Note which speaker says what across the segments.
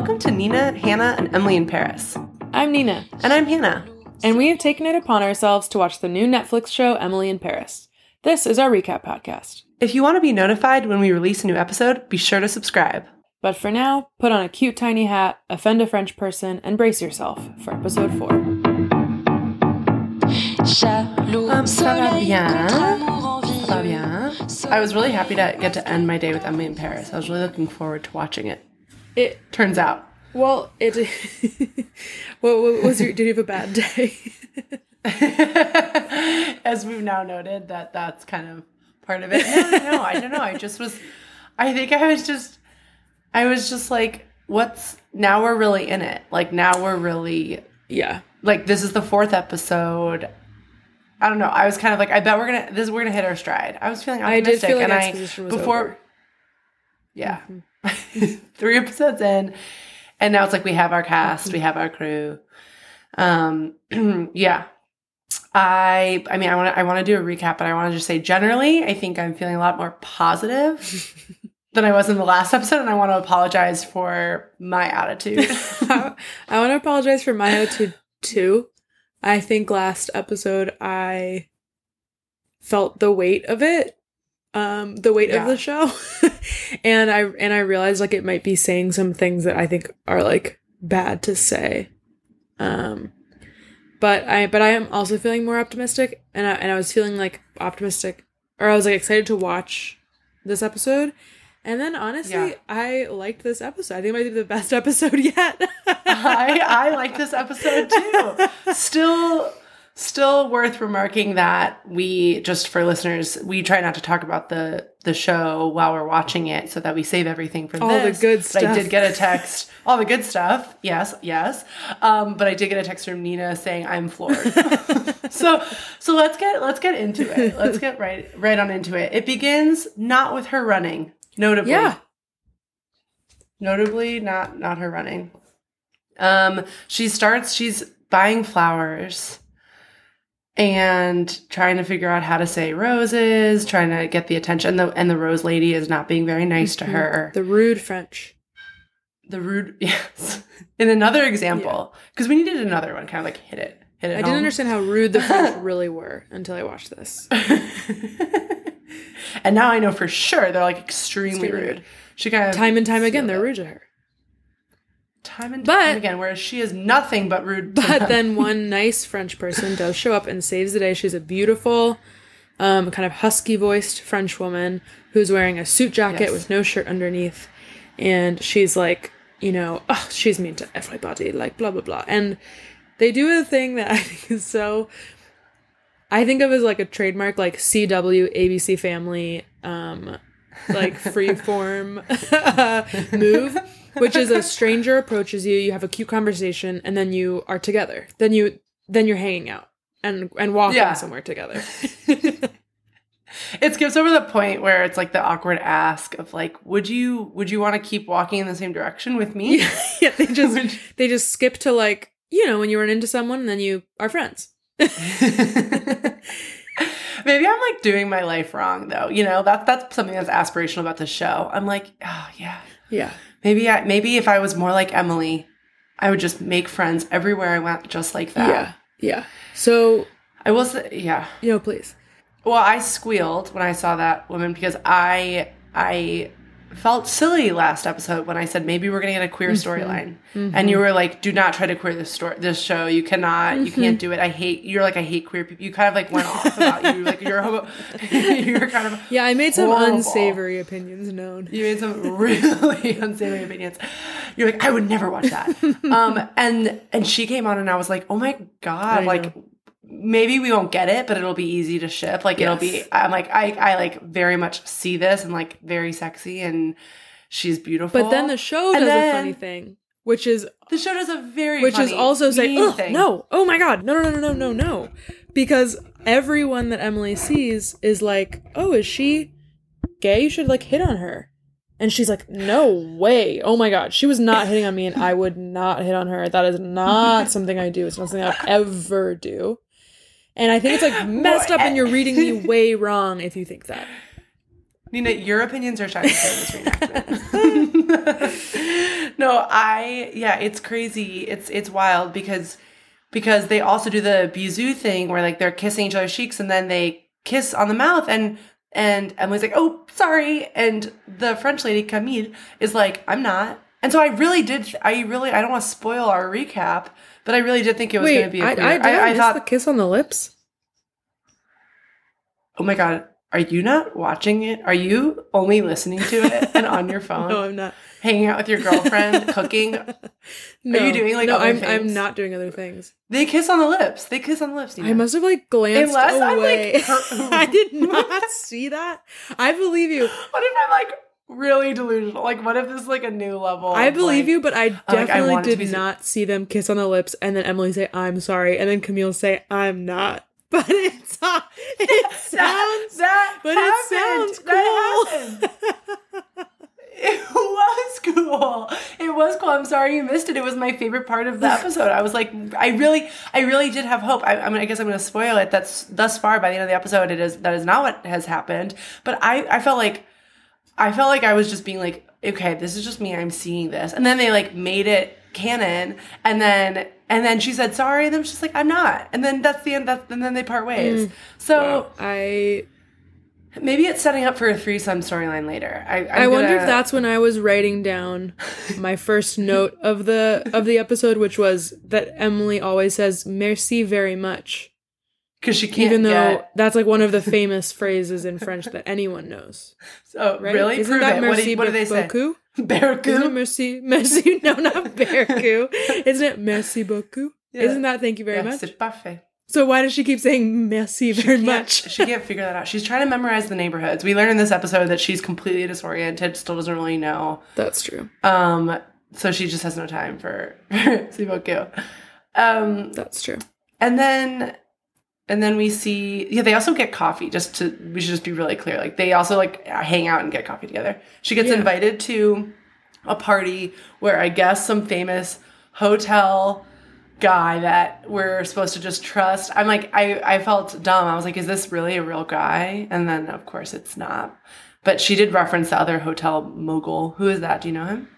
Speaker 1: Welcome to Nina, Hannah, and Emily in Paris.
Speaker 2: I'm Nina,
Speaker 1: And I'm Hannah.
Speaker 2: and we have taken it upon ourselves to watch the new Netflix show Emily in Paris. This is our recap podcast.
Speaker 1: If you want to be notified when we release a new episode, be sure to subscribe.
Speaker 2: But for now, put on a cute tiny hat, offend a French person, and brace yourself for episode 4.
Speaker 1: Um, ça va bien. Ça va bien. I was really happy to get to end my day with Emily in Paris. I was really looking forward to watching it.
Speaker 2: It
Speaker 1: Turns out.
Speaker 2: well, it what, what was your did you have a bad day?
Speaker 1: As we've now noted, that that's kind of part of it. No, don't know. I don't know. I just was. I think I was just. I was just like, what's now? We're really in it. Like now we're really
Speaker 2: yeah.
Speaker 1: like this is the fourth episode. I don't know. I was kind of like, I bet we're gonna this we're gonna hit our stride. I was feeling
Speaker 2: I did
Speaker 1: optimistic,
Speaker 2: feel like
Speaker 1: and I
Speaker 2: was
Speaker 1: before,
Speaker 2: over.
Speaker 1: yeah, mm-hmm. three episodes in, and now it's like we have our cast, we have our crew. Um, yeah. I I mean I want to I want to do a recap, but I want to just say generally, I think I'm feeling a lot more positive than I was in the last episode, and I want to apologize for my attitude.
Speaker 2: I, I want to apologize for my attitude too. I think last episode I felt the weight of it, um, the weight
Speaker 1: Yeah.
Speaker 2: of the show, and I and I realized like it might be saying some things that I think are like bad to say. Um, but I but I am also feeling more optimistic, and I and I was feeling like optimistic, or I was like excited to watch this episode. And then honestly,
Speaker 1: Yeah.
Speaker 2: I liked this episode. I think it might be the best episode yet.
Speaker 1: I I like this episode too. Still still worth remarking that we just for listeners, we try not to talk about the the show while we're watching it so that we save everything for
Speaker 2: All the
Speaker 1: this.
Speaker 2: good
Speaker 1: But I did get a text. all the good stuff. Yes, yes. Um, but I did get a text from Nina saying I'm floored. so so let's get let's get into it. Let's get right right on into it. It begins not with her running, notably
Speaker 2: yeah.
Speaker 1: notably not not her running um she starts she's buying flowers and trying to figure out how to say roses trying to get the attention the, and the rose lady is not being very nice to mm-hmm. her
Speaker 2: The rude French.
Speaker 1: the rude yes in another example because we needed another one kind of like hit it hit it
Speaker 2: I didn't understand how rude the French really were until I watched this.
Speaker 1: and now i know for sure they're like extremely,
Speaker 2: Extremely
Speaker 1: rude
Speaker 2: rude.
Speaker 1: she kind of
Speaker 2: Time and time again, they're rude to her.
Speaker 1: Time and
Speaker 2: But-
Speaker 1: time again whereas she is nothing but rude
Speaker 2: But then one nice French person does show up and saves the day. She's a beautiful, um, kind of husky voiced French woman who's wearing a suit jacket
Speaker 1: Yes.
Speaker 2: with no shirt underneath. And she's like, you know, oh, she's mean to everybody, like blah, blah, blah. And they do a thing that I think is so. I think of as like a trademark, like CW, ABC Family, um, like freeform move, which is a stranger approaches you, you have a cute conversation, and then you are together. Then you then you're hanging out and and walking
Speaker 1: Yeah.
Speaker 2: somewhere together.
Speaker 1: It skips over the point where it's like the awkward ask of like, would you would you want to keep walking in the same direction with me?
Speaker 2: yeah, they just they just skip to like you know when you run into someone and then you are friends.
Speaker 1: Maybe I'm like doing my life wrong though. You know, that's that's something that's aspirational about the show. I'm like, oh yeah.
Speaker 2: Yeah,
Speaker 1: Maybe I maybe if I was more like Emily, I would just make friends everywhere I went just like that.
Speaker 2: yeah, yeah. So
Speaker 1: I will say yeah.
Speaker 2: you know, please.
Speaker 1: Well, I squealed when I saw that woman because I I felt silly last episode when I said maybe we're gonna get a queer mm-hmm. storyline, mm-hmm. and you were like, "Do not try to queer this story, this show. You cannot, you can't mm-hmm. do it. I hate." You're like, "I hate queer people." You kind of like went off about you, like you're homo. you're kind of
Speaker 2: Yeah, I made some
Speaker 1: Horrible.
Speaker 2: unsavory opinions known.
Speaker 1: you made some really unsavory opinions. You're like, I would never watch that. um, and and she came on, and I was like, oh my god,
Speaker 2: I
Speaker 1: like
Speaker 2: know.
Speaker 1: Maybe we won't get it, but it'll be easy to ship. Like it'll be. I'm like, I I like very much see this and like very sexy, and she's beautiful.
Speaker 2: But then the show
Speaker 1: And
Speaker 2: does a funny thing, which is
Speaker 1: the show does a very
Speaker 2: which is also saying,
Speaker 1: mean
Speaker 2: "Ugh,
Speaker 1: thing.
Speaker 2: no, oh my god, no, no, no, no, no, no," because everyone that Emily sees is like, "Oh, is she gay? You should like hit on her." And she's like, "No way! Oh my god, she was not hitting on me, and I would not hit on her. That is not something I do. It's not something I ever do." And I think it's like messed up, and eh. you're reading me way wrong if you think that.
Speaker 1: Nina, your opinions are shining through this reenactment. no, I yeah, it's crazy. It's it's wild because because they also do the bisou thing where like they're kissing each other's cheeks and then they kiss on the mouth and and Emily's like, "Oh, sorry," and the French lady Camille is like, "I'm not." And so I really did. I really I don't want to spoil our recap, but I really did think it was
Speaker 2: Wait,
Speaker 1: going to be. A
Speaker 2: I, I, did I,
Speaker 1: I, thought,
Speaker 2: the kiss on the lips.
Speaker 1: oh my god, are you not watching it? Are you only listening to it and on your phone,
Speaker 2: No, I'm not.
Speaker 1: hanging out with your girlfriend, cooking?
Speaker 2: No.
Speaker 1: Are you doing, like,
Speaker 2: no?
Speaker 1: other
Speaker 2: I'm
Speaker 1: things?
Speaker 2: I'm not doing other things.
Speaker 1: They kiss on the lips. They kiss on the lips. Nina.
Speaker 2: I must have like glanced
Speaker 1: Unless I'm, like,
Speaker 2: away. I did not see that. I believe you.
Speaker 1: What if I'm like really delusional? Like, what if this is like a new level?
Speaker 2: I believe
Speaker 1: like-
Speaker 2: you, but I
Speaker 1: like, I
Speaker 2: definitely
Speaker 1: it to
Speaker 2: did not see them kiss on the lips and then Emily say, I'm sorry, and then Camille say, I'm not. But it's it sounds
Speaker 1: that,
Speaker 2: but
Speaker 1: happened.
Speaker 2: it sounds
Speaker 1: That happened. It was cool. It was cool. I'm sorry you missed it. It was my favorite part of the episode. I was like, I really, I really did have hope. I, I mean, I guess I'm going to spoil it. That's thus far by the end of the episode. It is that is not what has happened. But I, I felt like, I felt like I was just being like, okay, this is just me. I'm seeing this, and then they like made it canon, and then and then she said sorry, and then she's like, I'm not, and then that's the end. That's and then they part ways. Mm. So
Speaker 2: Wow. I
Speaker 1: maybe it's setting up for a threesome storyline later. I
Speaker 2: i wonder if that's when I was writing down my first note of the of the episode, which was that Emily always says merci very much.
Speaker 1: Because she can't
Speaker 2: Even though
Speaker 1: get.
Speaker 2: that's like one of the famous phrases in French that anyone knows.
Speaker 1: So
Speaker 2: Right?
Speaker 1: really,
Speaker 2: Isn't
Speaker 1: prove
Speaker 2: that
Speaker 1: it. What do, what do they say?
Speaker 2: beaucoup? Isn't it merci merci no not beaucoup. Isn't it merci beaucoup?
Speaker 1: Yeah.
Speaker 2: Isn't that thank you very
Speaker 1: Yeah,
Speaker 2: much?
Speaker 1: c'est parfait.
Speaker 2: So why does she keep saying merci very much?
Speaker 1: she can't figure that out. She's trying to memorize the neighborhoods. We learned in this episode that she's completely disoriented, still doesn't really know.
Speaker 2: That's true.
Speaker 1: Um, so she just has no time for Siboku. Um,
Speaker 2: That's true.
Speaker 1: and then and then we see yeah they also get coffee just to we should just be really clear like they also like hang out and get coffee together. She gets
Speaker 2: Yeah.
Speaker 1: invited to a party where i guess some famous hotel guy that we're supposed to just trust. I'm like i i felt dumb. I was like is this really a real guy? And then of course it's not. But she did reference the other hotel mogul. Who is that? Do you know him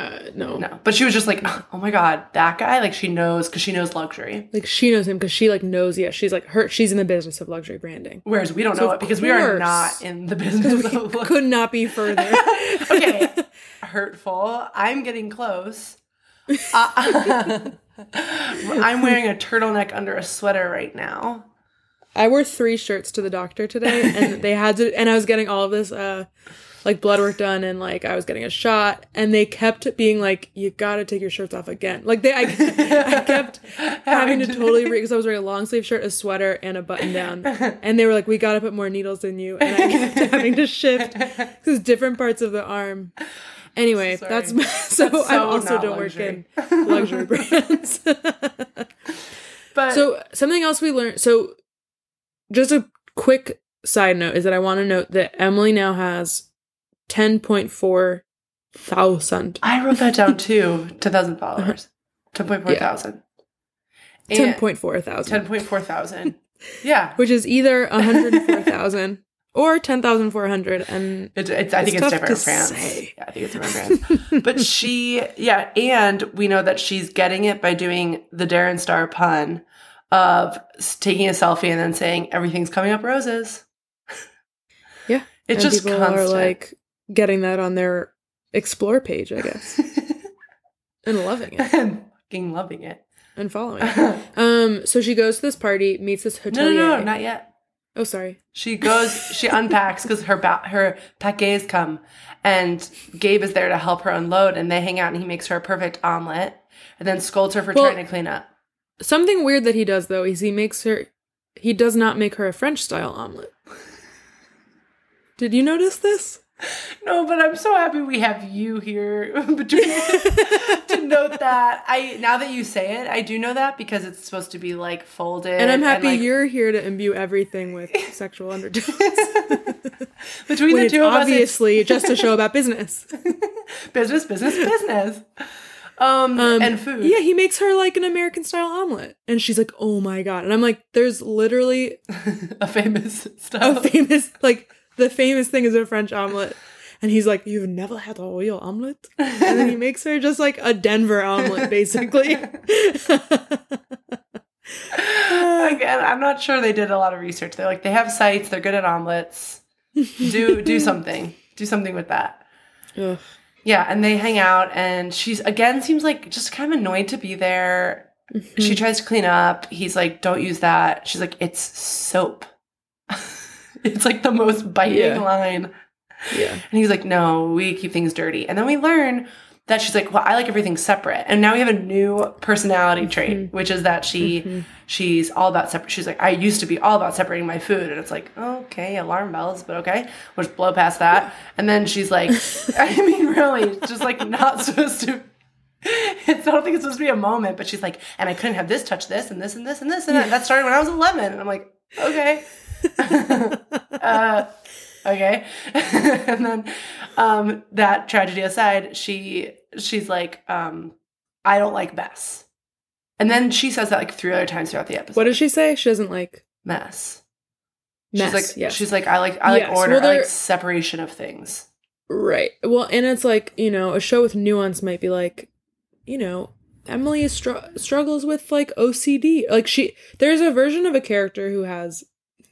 Speaker 2: Uh, no.
Speaker 1: no but she was just like oh my god that guy like she knows because she knows luxury
Speaker 2: Like she knows him because she like knows. Yeah, she's like her. She's in the business of luxury branding.
Speaker 1: Whereas we don't
Speaker 2: So
Speaker 1: know it because we are not in the business of
Speaker 2: Could not be further.
Speaker 1: okay, hurtful. I'm getting close. Uh, I'm wearing a turtleneck under a sweater right now.
Speaker 2: I wore three shirts to the doctor today, and they had to. And I was getting all of this, uh, like blood work done, and like I was getting a shot, and they kept being like, "You gotta take your shirts off again." Like they, I, I kept having to totally re because I was wearing a long sleeve shirt, a sweater, and a button down, and they were like, "We gotta put more needles in you," and I kept having to shift because different parts of the arm. Anyway,
Speaker 1: Sorry.
Speaker 2: that's my, so,
Speaker 1: That's
Speaker 2: I
Speaker 1: so
Speaker 2: also don't
Speaker 1: luxury.
Speaker 2: work in luxury brands.
Speaker 1: But
Speaker 2: So something else we learned. So just a quick side note is that I want to note that Emily now has ten point four thousand.
Speaker 1: I wrote that down too. Ten thousand uh-huh. followers. Ten point four
Speaker 2: Yeah.
Speaker 1: thousand.
Speaker 2: Ten point four thousand.
Speaker 1: Ten point four thousand. Yeah.
Speaker 2: Which is either hundred and four thousand or ten thousand four hundred. And
Speaker 1: It's, it's, I think
Speaker 2: It's
Speaker 1: it's, different France.
Speaker 2: say.
Speaker 1: Yeah, I think it's different France. but she, yeah, and we know that she's getting it by doing the Darren Star pun of taking a selfie and then saying everything's coming up roses.
Speaker 2: yeah,
Speaker 1: It's
Speaker 2: and
Speaker 1: just constant.
Speaker 2: are like getting that on their explore page, I guess, and loving it
Speaker 1: and fucking loving it.
Speaker 2: and following. it. Um, so she goes to this party, meets this
Speaker 1: No,
Speaker 2: hotelier.
Speaker 1: no, no, not yet.
Speaker 2: oh, sorry.
Speaker 1: She goes, she unpacks because her ba- her paquets come, and Gabe is there to help her unload, and they hang out, and he makes her a perfect omelet, and then scolds her for
Speaker 2: Well-
Speaker 1: trying to clean up.
Speaker 2: Something weird that he does though is he makes her he does not make her a French style omelet. Did you notice this?
Speaker 1: No, but I'm so happy we have you here between to note that. I now that you say it, I do know that because it's supposed to be like folded.
Speaker 2: And I'm happy
Speaker 1: like,
Speaker 2: you're here to imbue everything with sexual undertones.
Speaker 1: between
Speaker 2: when
Speaker 1: the two of us.
Speaker 2: Obviously just a show about business.
Speaker 1: business, business, business. Um,
Speaker 2: Um,
Speaker 1: and food.
Speaker 2: Yeah, he makes her like an American style omelet. And she's like, oh my God. And I'm like, there's literally
Speaker 1: a famous
Speaker 2: a famous, like, the famous thing is a French omelet. And he's like, You've never had a real omelet? And then he makes her just like a Denver omelet, basically.
Speaker 1: Again, I'm not sure they did a lot of research. They're like they have sites, they're good at omelets. Do do something. Do something with that.
Speaker 2: Ugh.
Speaker 1: Yeah, and they hang out and she's again seems like just kind of annoyed to be there. She mm-hmm. tries to clean up. He's like, "Don't use that." She's like, "It's soap." it's like the most biting
Speaker 2: Yeah.
Speaker 1: line.
Speaker 2: Yeah.
Speaker 1: And he's like, no, we keep things dirty. And then we learn that she's like, well, I like everything separate. And now we have a new personality mm-hmm. trait, which is that she mm-hmm. she's all about separate. She's like, I used to be all about separating my food. And it's like, okay, alarm bells, but okay. We'll just blow past that. And then she's like, I mean, really, it's just like not supposed to. It's, I don't think it's supposed to be a moment, but she's like, and I couldn't have this touch this and this and this and this and that. that started when I was 11. And I'm like, okay. uh, okay and then um that tragedy aside she she's like um i don't like mess and then she says that like three other times throughout the episode
Speaker 2: What does she say? She doesn't like
Speaker 1: mess
Speaker 2: mess.
Speaker 1: she's like
Speaker 2: yes.
Speaker 1: she's like i like i like
Speaker 2: Yes,
Speaker 1: order
Speaker 2: well,
Speaker 1: i like separation of things
Speaker 2: Right. Well, and it's like, you know, a show with nuance might be like, you know, Emily str- struggles with like OCD. Like she there's a version of a character who has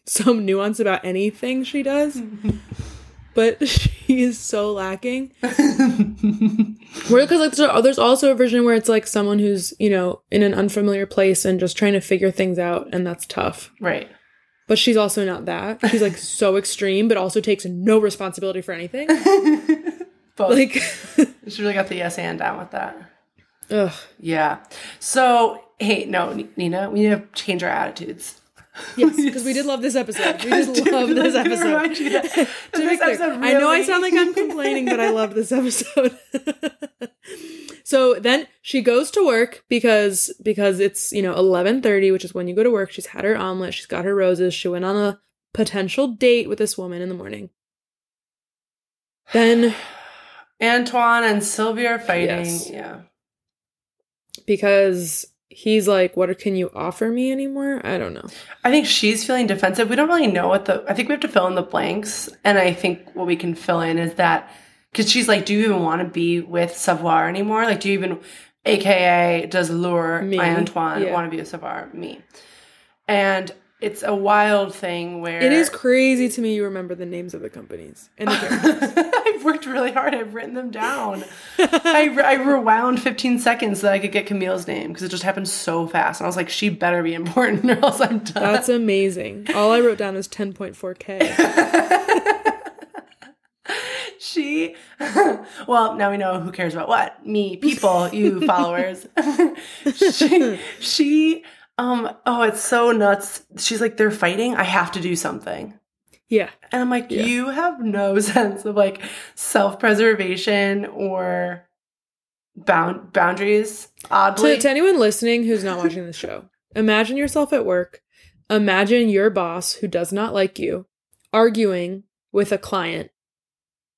Speaker 2: some nuance about anything she does, but she is so lacking. Where because like there's- oh, there's also a version where it's like someone who's, you know, in an unfamiliar place and just trying to figure things out and that's tough.
Speaker 1: right
Speaker 2: But she's also not that. She's like so extreme but also takes no responsibility for anything.
Speaker 1: but
Speaker 2: Like
Speaker 1: she really got the yes and down with that
Speaker 2: ugh.
Speaker 1: yeah so hey no nina we need to change our attitudes
Speaker 2: Yes, because we did love this episode. We just love this episode.
Speaker 1: you that-
Speaker 2: To
Speaker 1: this episode
Speaker 2: I know I sound like I'm complaining, but I love this episode. so then she goes to work because because it's you know eleven thirty, which is when you go to work. She's had her omelet. She's got her roses. She went on a potential date with this woman in the morning. Then
Speaker 1: antoine and sylvia are fighting
Speaker 2: Yes.
Speaker 1: yeah
Speaker 2: because he's like, "What can you offer me anymore?" I don't know.
Speaker 1: I think she's feeling defensive. We don't really know what the. I think we have to fill in the blanks, and I think what we can fill in is that because she's like, "Do you even want to be with Savoir anymore? Like, do you even, AKA, does Lure
Speaker 2: Me,
Speaker 1: Antoine
Speaker 2: yeah.
Speaker 1: want to be with Savoir? Me?" And it's a wild thing where
Speaker 2: It is crazy to me. You remember the names of the companies and the characters.
Speaker 1: I've worked really hard. I've written them down. I, I rewound 15 seconds so that I could get Camille's name because it just happened so fast. And I was like, she better be important or else I'm done.
Speaker 2: That's amazing. All I wrote down was 10.4K.
Speaker 1: she well now we know who cares about what me people you followers she she um oh it's so nuts she's like they're fighting i have to do something
Speaker 2: Yeah.
Speaker 1: and i'm like
Speaker 2: Yeah.
Speaker 1: you have no sense of like self-preservation or bound boundaries oddly
Speaker 2: To, to anyone listening who's not watching the show, imagine yourself at work. Imagine your boss who does not like you arguing with a client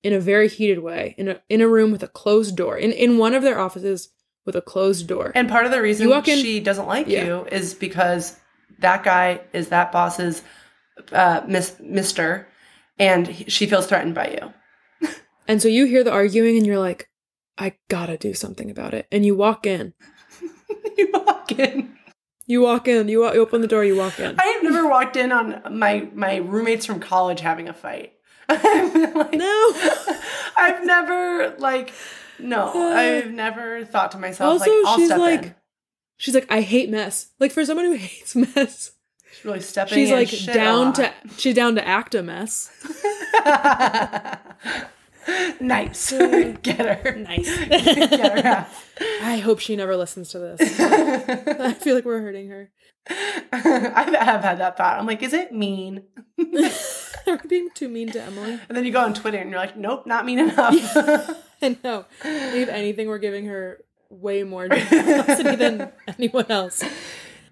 Speaker 2: in a very heated way in a in a room with a closed door in in one of their offices with a closed door.
Speaker 1: and part of the reason
Speaker 2: walk in-
Speaker 1: she doesn't like
Speaker 2: Yeah.
Speaker 1: you is because that guy is that boss's uh miss mister and he- she feels threatened by you
Speaker 2: And so you hear the arguing and you're like, I gotta do something about it. And you walk in.
Speaker 1: you walk in.
Speaker 2: You walk in. You, wa- you open the door. You walk in.
Speaker 1: I have never walked in on my my roommates from college having a fight. Like,
Speaker 2: No.
Speaker 1: I've never like no. Uh, I've never thought to myself
Speaker 2: Also,
Speaker 1: like I'll
Speaker 2: she's
Speaker 1: step
Speaker 2: like,
Speaker 1: in.
Speaker 2: she's like, I hate mess. Like for someone who hates mess,
Speaker 1: She's really stepping.
Speaker 2: she's
Speaker 1: in
Speaker 2: like down to she's down to act a mess.
Speaker 1: nice. Get her.
Speaker 2: Nice.
Speaker 1: Get her out.
Speaker 2: I hope she never listens to this. I feel like we're hurting her.
Speaker 1: I have had that thought. I'm like, is it mean?
Speaker 2: Are we being too mean to Emily?
Speaker 1: And then you go on Twitter and you're like, nope, not mean enough.
Speaker 2: I know. If anything, we're giving her way more generosity than anyone else.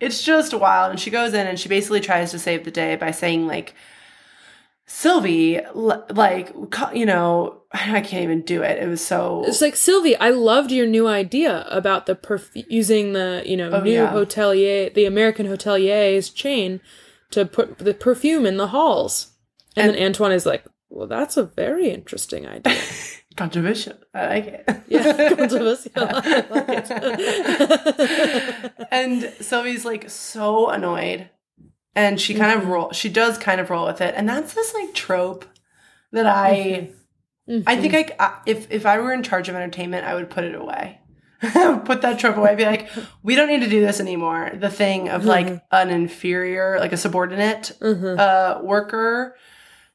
Speaker 1: it's just wild. And she goes in and she basically tries to save the day by saying, like, Sylvie, like, you know, I can't even do it. It was so.
Speaker 2: It's like Sylvie, I loved your new idea about the perf- using the you know
Speaker 1: Oh,
Speaker 2: new
Speaker 1: yeah.
Speaker 2: hotelier, the American hotelier's chain to put the perfume in the halls. And, then Antoine is like, Well, that's a very interesting idea.
Speaker 1: Controversial. I like it.
Speaker 2: Yeah, controversial. I like it.
Speaker 1: and Sylvie's like so annoyed. And she kind of
Speaker 2: Mhm.
Speaker 1: roll she does kind of roll with it. And that's this like trope that I I think I I- if if I were in charge of entertainment, I would put it away. put that trope away. Be like, we don't need to do this anymore. The thing of like
Speaker 2: Mhm.
Speaker 1: an inferior, like a subordinate
Speaker 2: Mhm,
Speaker 1: uh worker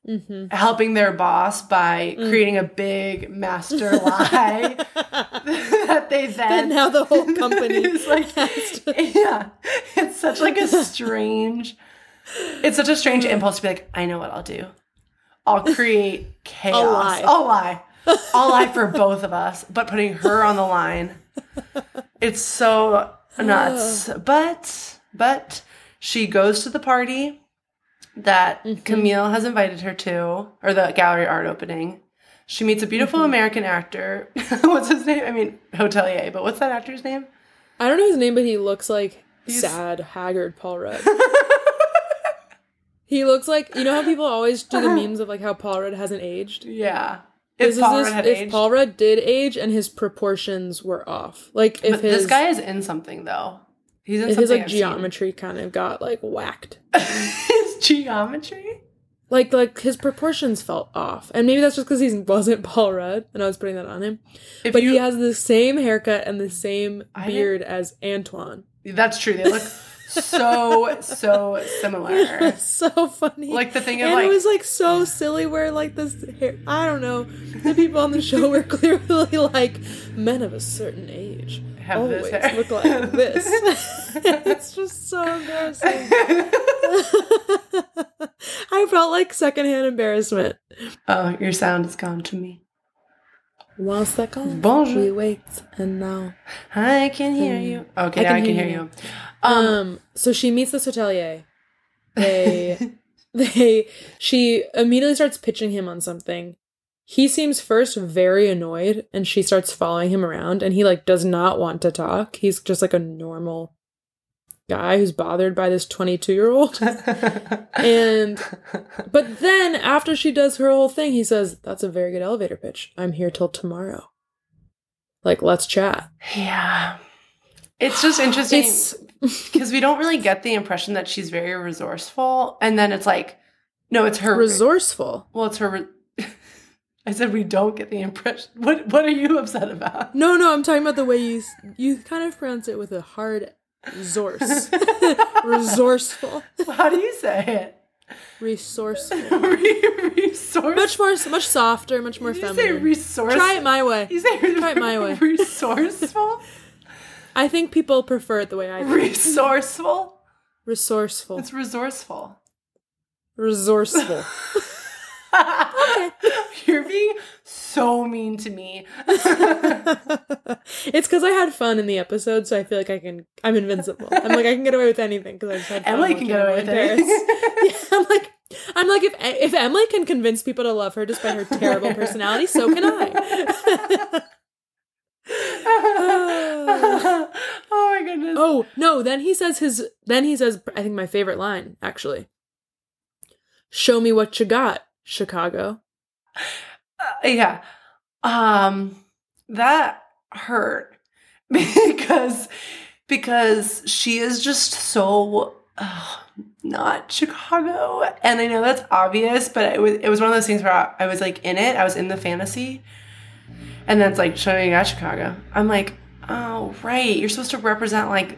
Speaker 2: mhm.
Speaker 1: helping their boss by
Speaker 2: Mm.
Speaker 1: creating a big master lie that they
Speaker 2: Then
Speaker 1: then
Speaker 2: now the whole company
Speaker 1: is like yeah it's such like a strange it's such a strange impulse to be like i know what i'll do i'll create chaos
Speaker 2: lie.
Speaker 1: i'll lie i'll lie for both of us but putting her on the line it's so nuts but but she goes to the party that
Speaker 2: Mhm.
Speaker 1: camille has invited her to or the gallery art opening she meets a beautiful
Speaker 2: Mhm.
Speaker 1: american actor what's his name i mean hotelier but what's that actor's name
Speaker 2: I don't know his name, but he looks like
Speaker 1: He's-
Speaker 2: sad, haggard Paul Rudd. He looks like you know how people always do the memes of like how Paul Rudd hasn't aged.
Speaker 1: Yeah.
Speaker 2: This
Speaker 1: If
Speaker 2: is
Speaker 1: Paul
Speaker 2: this- if
Speaker 1: aged.
Speaker 2: Paul Rudd did age and his proportions were off, like if
Speaker 1: but
Speaker 2: his
Speaker 1: this guy is in something though. He's in
Speaker 2: his like
Speaker 1: I've seen.
Speaker 2: geometry kind of got like whacked,
Speaker 1: his geometry.
Speaker 2: like like his proportions felt off, and maybe that's just because he wasn't Paul Rudd, and I was putting that on him.
Speaker 1: If
Speaker 2: But
Speaker 1: you,
Speaker 2: he has the same haircut and the same
Speaker 1: I
Speaker 2: beard as Antoine.
Speaker 1: that's true. They look so so similar.
Speaker 2: So funny.
Speaker 1: Like the thing of
Speaker 2: and
Speaker 1: like
Speaker 2: it was like so silly where like this hair I don't know. The people on the show were clearly like men of a certain age
Speaker 1: have
Speaker 2: always
Speaker 1: this hair.
Speaker 2: look like this. it's just so embarrassing. I felt like secondhand embarrassment.
Speaker 1: oh, your sound has gone to me.
Speaker 2: That comes,
Speaker 1: Bonjour.
Speaker 2: we wait, and now.
Speaker 1: I can hear you. Okay,
Speaker 2: I can
Speaker 1: I can
Speaker 2: hear
Speaker 1: hear
Speaker 2: you.
Speaker 1: you. Um,
Speaker 2: Um, so she meets this hotelier. They they she immediately starts pitching him on something. He seems first very annoyed and she starts following him around and he like does not want to talk. He's just like a normal guy who's bothered by this 22-year-old. And but then after she does her whole thing, he says, "That's a very good elevator pitch. I'm here till tomorrow." Like, let's chat.
Speaker 1: yeah, it's just interesting. Because we don't really get the impression that she's very resourceful and then it's like no it's her
Speaker 2: resourceful.
Speaker 1: well it's her re- i said we don't get the impression what what are you upset about
Speaker 2: No, no, I'm talking about the way you you kind of pronounce it with a hard zorse. Resourceful.
Speaker 1: how do you say
Speaker 2: Resourceful.
Speaker 1: it Re- resource
Speaker 2: Much more much softer, much more
Speaker 1: Did you say
Speaker 2: feminine.
Speaker 1: resource
Speaker 2: Try it my way.
Speaker 1: you say
Speaker 2: Try it my way.
Speaker 1: resourceful
Speaker 2: I think people prefer it the way I do.
Speaker 1: resourceful
Speaker 2: Resourceful.
Speaker 1: it's resourceful
Speaker 2: Resourceful. okay.
Speaker 1: you're being so mean to me
Speaker 2: it's because I had fun in the episode, so I feel like I can. I'm invincible. I'm like I can get away with anything because I just had fun.
Speaker 1: emily can get away with it
Speaker 2: Yeah, I'm like, I'm like, if if Emily can convince people to love her despite her terrible personality, so can I.
Speaker 1: oh my goodness.
Speaker 2: oh no! Then he says his. Then he says, I think my favorite line actually. Show me what you got, Chicago.
Speaker 1: Uh, yeah. Um that hurt because because she is just so uh, not Chicago. And I know that's obvious but it was it was one of those things where I, I was like in it. I was in the fantasy. And then it's like showing at Chicago. I'm like oh right. You're supposed to represent like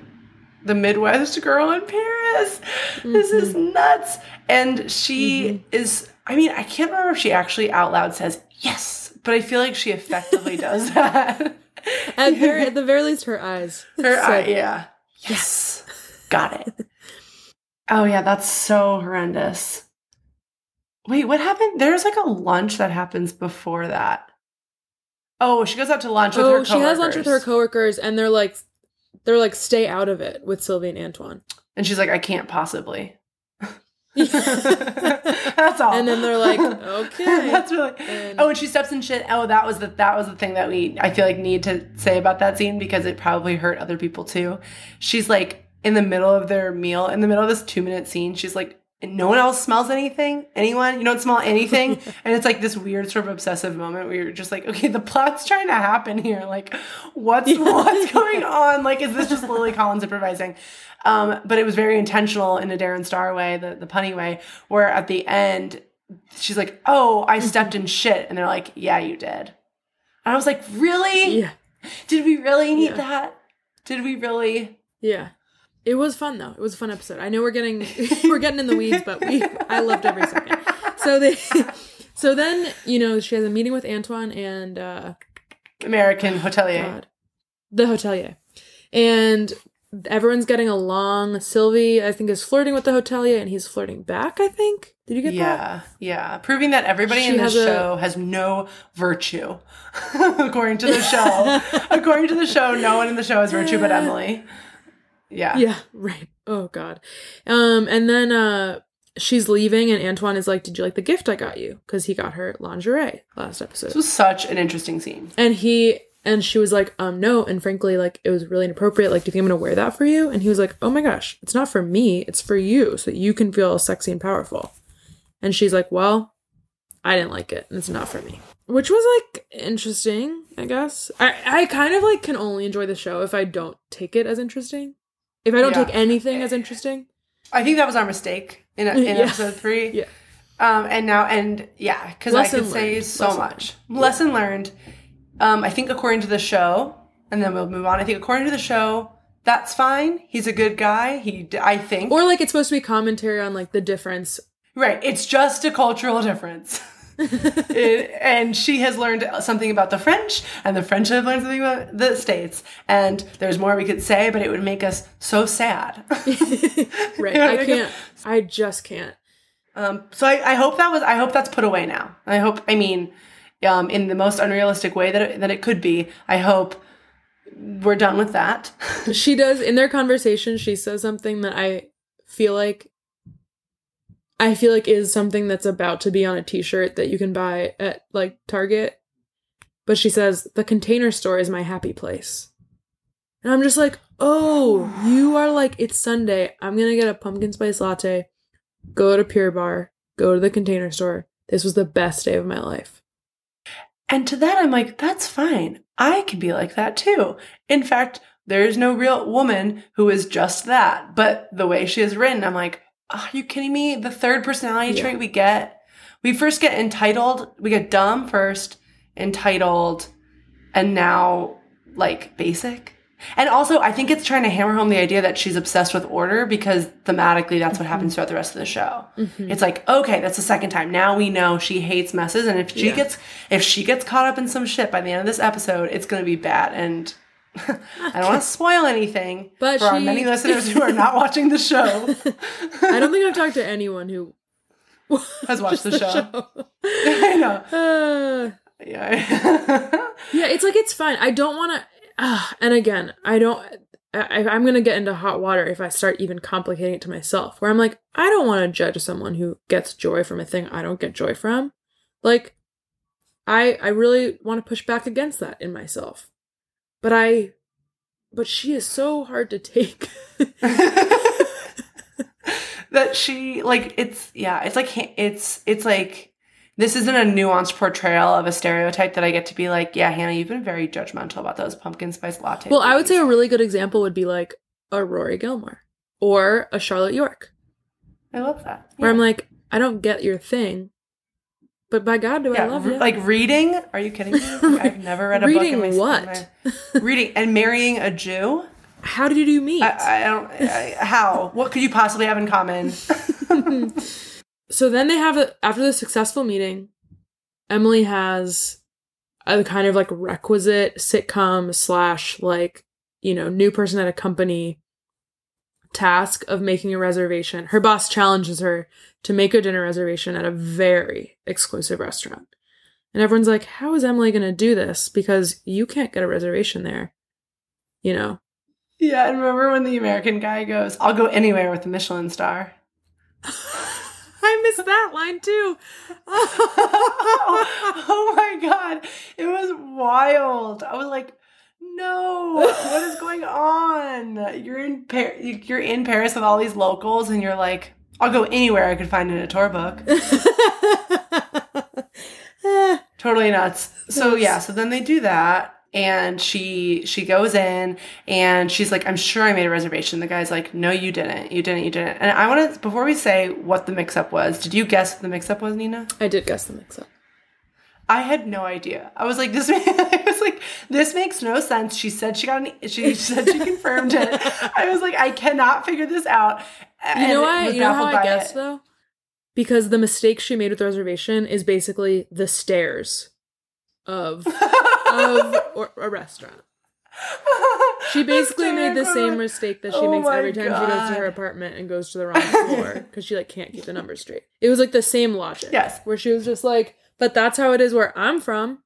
Speaker 1: the Midwest girl in Paris. This is nuts. And she is i mean i can't remember if she actually out loud says yes but i feel like she effectively does that.
Speaker 2: At very, at the very least, her eyes.
Speaker 1: her eye, yeah. Yes. Got it. Oh yeah that's so horrendous. Wait what happened? There's like a lunch that happens before that. Oh she goes out to lunch with oh, her
Speaker 2: Oh, she has lunch with her
Speaker 1: coworkers.
Speaker 2: coworkers, and they're like, they're like, stay out of it with Sylvie and Antoine.
Speaker 1: and she's like i can't possibly that's all.
Speaker 2: And then they're like, okay.
Speaker 1: that's really
Speaker 2: And-
Speaker 1: oh and she steps in shit. Oh that was the that was the thing that we i feel like need to say about that scene because it probably hurt other people too. She's like in the middle of their meal in the middle of this two minute scene she's like and no one else smells anything. Anyone? You don't smell anything. And it's like this weird sort of obsessive moment where you're just like, okay, the plot's trying to happen here. Like, what's what's going on? Like, is this just Lily Collins improvising? Um, but it was very intentional in a Darren Star way, the, the punny way, where at the end, she's like, Oh, I stepped in shit. And they're like, Yeah, you did. And I was like, Really?
Speaker 2: Yeah.
Speaker 1: Did we really need
Speaker 2: Yeah.
Speaker 1: that? Did we really?
Speaker 2: Yeah. It was fun though. It was a fun episode. I know we're getting we're getting in the weeds, but we I loved every second. So they so then, you know, she has a meeting with Antoine and uh
Speaker 1: American hotelier.
Speaker 2: God, the hotelier. And everyone's getting along. Sylvie, I think, is flirting with the hotelier and he's flirting back, I think. Did you get that?
Speaker 1: Yeah, yeah. Proving that everybody
Speaker 2: She
Speaker 1: in this
Speaker 2: has a-
Speaker 1: show has no virtue. According to the show. According to the show, no one in the show has virtue but Emily. Yeah.
Speaker 2: Yeah, right. Oh god. Um and then uh she's leaving and Antoine is like, "Did you like the gift I got you?" cuz he got her lingerie last episode.
Speaker 1: This was such an interesting scene.
Speaker 2: And he and she was like, um, no, and frankly, like it was really inappropriate. Like, do you think I'm gonna wear that for you? And he was like, Oh my gosh, it's not for me, it's for you, so that you can feel sexy and powerful. And she's like, Well, I didn't like it, and it's not for me. Which was like interesting, I guess. I, I kind of like can only enjoy the show if I don't take it as interesting. If I don't
Speaker 1: Yeah.
Speaker 2: take anything as interesting.
Speaker 1: I think that was our mistake in, in
Speaker 2: Yeah.
Speaker 1: episode three.
Speaker 2: Yeah.
Speaker 1: Um, and now, and yeah, because I could say so
Speaker 2: Lesson
Speaker 1: much. Lesson learned. Um, I think according to the show, and then we'll move on. I think according to the show, that's fine. He's a good guy. He, I think.
Speaker 2: Or like it's supposed to be commentary on like the difference.
Speaker 1: right. It's just a cultural difference. It- and she has learned something about the French, and the French have learned something about the States. And there's more we could say, but it would make us so sad.
Speaker 2: Right. I can't I just can't.
Speaker 1: Um, so I, I hope that was I hope that's put away now. I hope I mean, um, in the most unrealistic way that it, that it could be. I hope we're done with that.
Speaker 2: she does in their conversation she says something that i feel like i feel like is something that's about to be on a t-shirt that you can buy at like target but she says the container store is my happy place and i'm just like oh you are like it's sunday i'm gonna get a pumpkin spice latte go to Pure Barre go to the container store this was the best day of my life
Speaker 1: and to that, I'm like, that's fine. I can be like that too. In fact, there is no real woman who is just that. But the way she is written, I'm like, are you kidding me? The third personality
Speaker 2: Yeah.
Speaker 1: trait we get, we first get entitled, we get dumb first, entitled, and now like basic. And also, I think it's trying to hammer home the idea that she's obsessed with order because thematically that's what mm-hmm. happens throughout the rest of the show. Mm-hmm. It's like, okay, that's the second time. Now we know she hates messes, and if she
Speaker 2: Yeah.
Speaker 1: gets if she gets caught up in some shit by the end of this episode, it's going to be bad. And I don't want to spoil anything
Speaker 2: But
Speaker 1: for our many listeners who are not watching the show
Speaker 2: i don't think i've talked to anyone who
Speaker 1: has watched the,
Speaker 2: the
Speaker 1: show. I know.
Speaker 2: Uh,
Speaker 1: Yeah.
Speaker 2: Yeah, it's like it's fine. I don't want to. Uh, and again, I don't. I, I'm gonna get into hot water if I start even complicating it to myself. Where I'm like, I don't want to judge someone who gets joy from a thing I don't get joy from. Like, I I really want to push back against that in myself. But I, but she is so hard to take.
Speaker 1: that she like it's yeah it's like it's it's like this isn't a nuanced portrayal of a stereotype that I get to be like yeah Hannah you've been very judgmental about those pumpkin spice latte
Speaker 2: well, I would say a really good example would be like a Rory Gilmore or a Charlotte York,
Speaker 1: I love that.
Speaker 2: Where I'm like, I don't get your thing, but by God, do I love you?
Speaker 1: like reading are you kidding me I've never read a
Speaker 2: Reading
Speaker 1: book in my,
Speaker 2: what?
Speaker 1: my- reading and marrying a Jew
Speaker 2: How did you meet?
Speaker 1: I, I don't I, how what could you possibly have in common
Speaker 2: so then they have a after the successful meeting, Emily has a kind of like requisite sitcom slash like you know new person at a company task of making a reservation. Her boss challenges her to make a dinner reservation at a very exclusive restaurant. And everyone's like, How is Emily going to do this? Because you can't get a reservation there. You know?
Speaker 1: yeah and remember when the American guy goes I'll go anywhere with a Michelin star
Speaker 2: I missed that line too.
Speaker 1: oh my god, it was wild. I was like, no, what is going on? You're in Par- you're in Paris with all these locals, and you're like, I'll go anywhere I could find in a tour book. Totally nuts. So yeah, so then they do that and she she goes in and she's like I'm sure I made a reservation. The guy's like no you didn't. You didn't. You didn't. And I want to before we say what the mix up was, did you guess what the mix up was, Nina?
Speaker 2: I did guess the mix up.
Speaker 1: I had no idea. I was like, this. I was like, this makes no sense. She said she got. An, she said she confirmed it. I was like, I cannot figure this out.
Speaker 2: You know why? You know how I guess
Speaker 1: it.
Speaker 2: though? Because the mistake she made with the reservation is basically the stairs of of or, a restaurant. She basically made the same mistake that she
Speaker 1: Oh
Speaker 2: makes every time she goes to her apartment and goes to the wrong floor because she like can't keep the numbers straight. It was like the same logic.
Speaker 1: Yes.
Speaker 2: Where she was just like, but that's how it is where I'm from.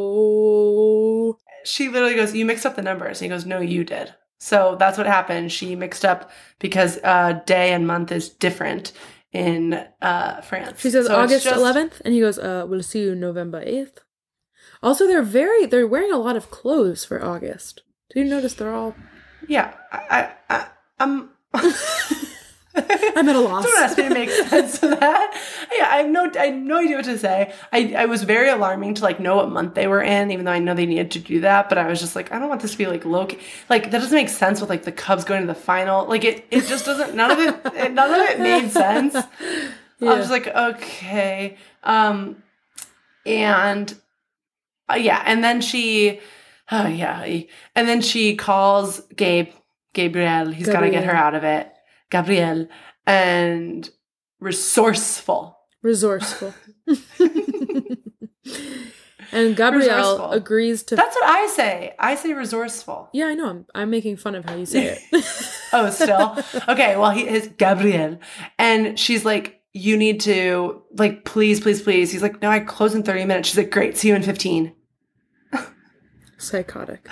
Speaker 2: So
Speaker 1: she literally goes, "You mixed up the numbers." And he goes, "No, you did." So that's what happened. She mixed up because uh, day and month is different in uh, France.
Speaker 2: she says
Speaker 1: So
Speaker 2: August
Speaker 1: just-
Speaker 2: 11th, and he goes, uh, "We'll see you November 8th." Also, they're very they're wearing a lot of clothes for August. Did you notice they're all?
Speaker 1: Yeah, I, I, I I'm.
Speaker 2: I'm at a loss.
Speaker 1: Someone asked me to make sense of that. Yeah, I have no, I have no idea what to say. I, I was very alarming to like know what month they were in, even though I know they needed to do that. But I was just like, I don't want this to be like low, like that doesn't make sense with like the Cubs going to the final. Like it, it just doesn't. None of it, none of it made sense. I
Speaker 2: Yeah.
Speaker 1: was like, okay, um, and uh, yeah, and then she, oh yeah, and then she calls Gabe, Gabriel. He's got to get her out of it, Gabriel, and resourceful.
Speaker 2: resourceful. and
Speaker 1: Gabriel
Speaker 2: agrees to.
Speaker 1: That's what I say. I say resourceful.
Speaker 2: yeah, I know. I'm, I'm making fun of how you say it.
Speaker 1: Oh, still okay. Well, he is Gabriel, and she's like, "You need to like, please, please, please." He's like, "No, I close in thirty minutes." She's like, "Great, see you in 15.
Speaker 2: Psychotic.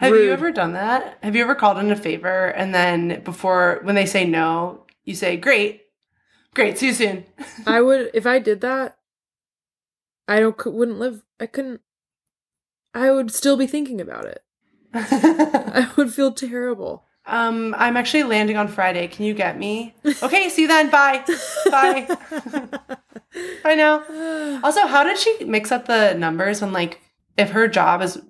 Speaker 1: Have
Speaker 2: Rude.
Speaker 1: you ever done that? Have you ever called in a favor and then before when they say no, you say, "Great, great, see you soon."
Speaker 2: I would if I did that. I don't wouldn't live. I couldn't. I would still be thinking about it. I would feel terrible.
Speaker 1: um, I'm actually landing on Friday. Can you get me? Okay, see you then. Bye, bye, bye now. Also, how did she mix up the numbers when like if her job is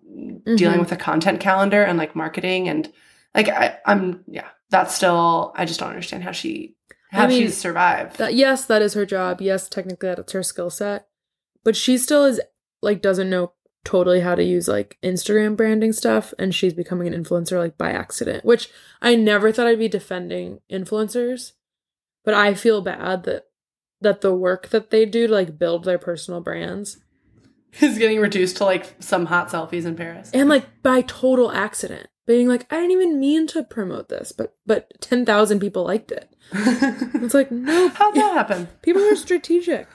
Speaker 1: dealing
Speaker 2: Mhm.
Speaker 1: with a content calendar and like marketing and like I, I'm yeah, that's still I just don't understand how she how
Speaker 2: I mean,
Speaker 1: she's survived.
Speaker 2: That yes, that is her job. Yes, technically that's her skill set. But she still is like doesn't know totally how to use like Instagram branding stuff and she's becoming an influencer like by accident, which I never thought I'd be defending influencers. But I feel bad that that the work that they do to like build their personal brands
Speaker 1: is getting reduced to like some hot selfies in Paris.
Speaker 2: and like by total accident being like i didn't even mean to promote this but but 10,000 people liked it it's like no
Speaker 1: How'd that happen?
Speaker 2: people are strategic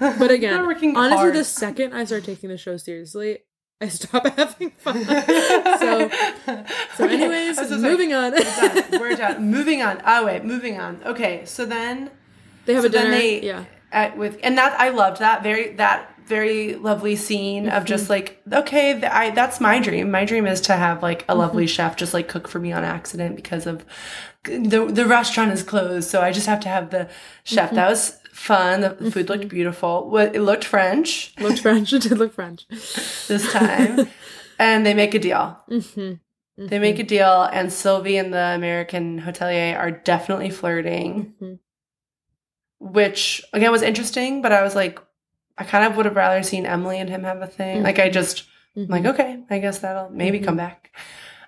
Speaker 2: but again honestly
Speaker 1: hard.
Speaker 2: the second i start taking the show seriously i stop having fun so so
Speaker 1: Okay,
Speaker 2: anyways moving on
Speaker 1: We're done. We're done. Moving on. Oh wait, moving on. Okay, so then
Speaker 2: they have
Speaker 1: so
Speaker 2: a dinner
Speaker 1: they
Speaker 2: yeah
Speaker 1: at, with and that I loved that very that very lovely scene of
Speaker 2: Mm-hmm.
Speaker 1: just like okay th- I that's my dream. My dream is to have like a lovely
Speaker 2: Mm-hmm.
Speaker 1: chef just like cook for me on accident because of the the restaurant is closed, so I just have to have the chef.
Speaker 2: Mm-hmm.
Speaker 1: That was fun. The food looked beautiful. It looked French
Speaker 2: looked french it did look french
Speaker 1: this time, and they make a deal.
Speaker 2: hmm
Speaker 1: They make a deal, and Sylvie and the American hotelier are definitely flirting, which again was interesting. But I was like, I kind of would have rather seen Emily and him have a thing. Like I just I'm like, okay, I guess that'll maybe come back.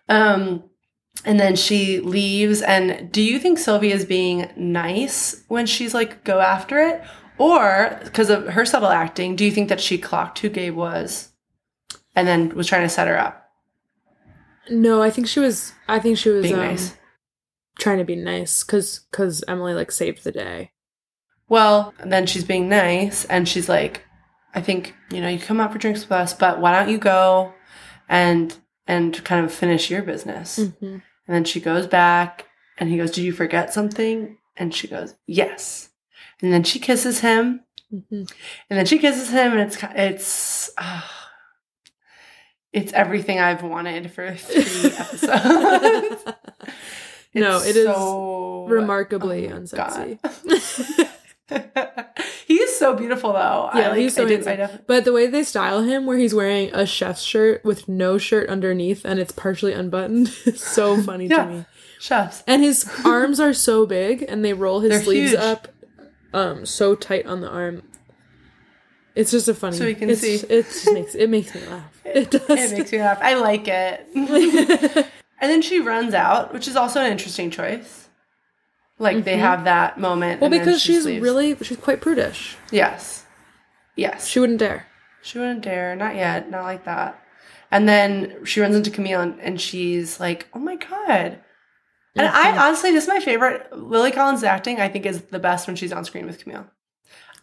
Speaker 1: Um, and then she leaves. And do you think Sylvie is being nice when she's like, go after it, or because of her subtle acting, do you think that she clocked who Gabe was, and then was trying to set her up?
Speaker 2: no i think she was i think she was
Speaker 1: Being
Speaker 2: um,
Speaker 1: nice.
Speaker 2: trying to be nice because because emily like saved the day
Speaker 1: Well, then she's being nice and she's like, I think, you know, you come out for drinks with us, but why don't you go and and kind of finish your business?
Speaker 2: hmm
Speaker 1: And then she goes back and he goes, Did you forget something? And she goes, Yes. And then she kisses him.
Speaker 2: hmm
Speaker 1: And then she kisses him and it's it's ah, it's everything I've wanted for three episodes.
Speaker 2: No, it is-
Speaker 1: so
Speaker 2: remarkably
Speaker 1: Oh,
Speaker 2: unsexy.
Speaker 1: he is so beautiful though.
Speaker 2: Yeah,
Speaker 1: I, like,
Speaker 2: he's so
Speaker 1: did-
Speaker 2: handsome. But the way they style him, where he's wearing a chef's shirt with no shirt underneath and it's partially unbuttoned, is so funny
Speaker 1: Yeah.
Speaker 2: to me.
Speaker 1: chefs.
Speaker 2: And his arms are so big, and they roll his
Speaker 1: They're
Speaker 2: sleeves
Speaker 1: huge.
Speaker 2: up, um, so tight on the arm. It's just a funny.
Speaker 1: So you can
Speaker 2: it's,
Speaker 1: see.
Speaker 2: It makes it makes me laugh. It does.
Speaker 1: It makes me laugh. I like it. and then she runs out, which is also an interesting choice. Like they have that moment.
Speaker 2: Mm-hmm. well, because
Speaker 1: she
Speaker 2: she's
Speaker 1: leaves.
Speaker 2: really she's quite prudish.
Speaker 1: yes, yes.
Speaker 2: She wouldn't dare.
Speaker 1: She wouldn't dare. Not yet. Not like that. And then she runs into Camille and, and she's like, oh my God. And I honestly, this is my favorite. Lily Collins' acting, I think, is the best when she's on screen with Camille.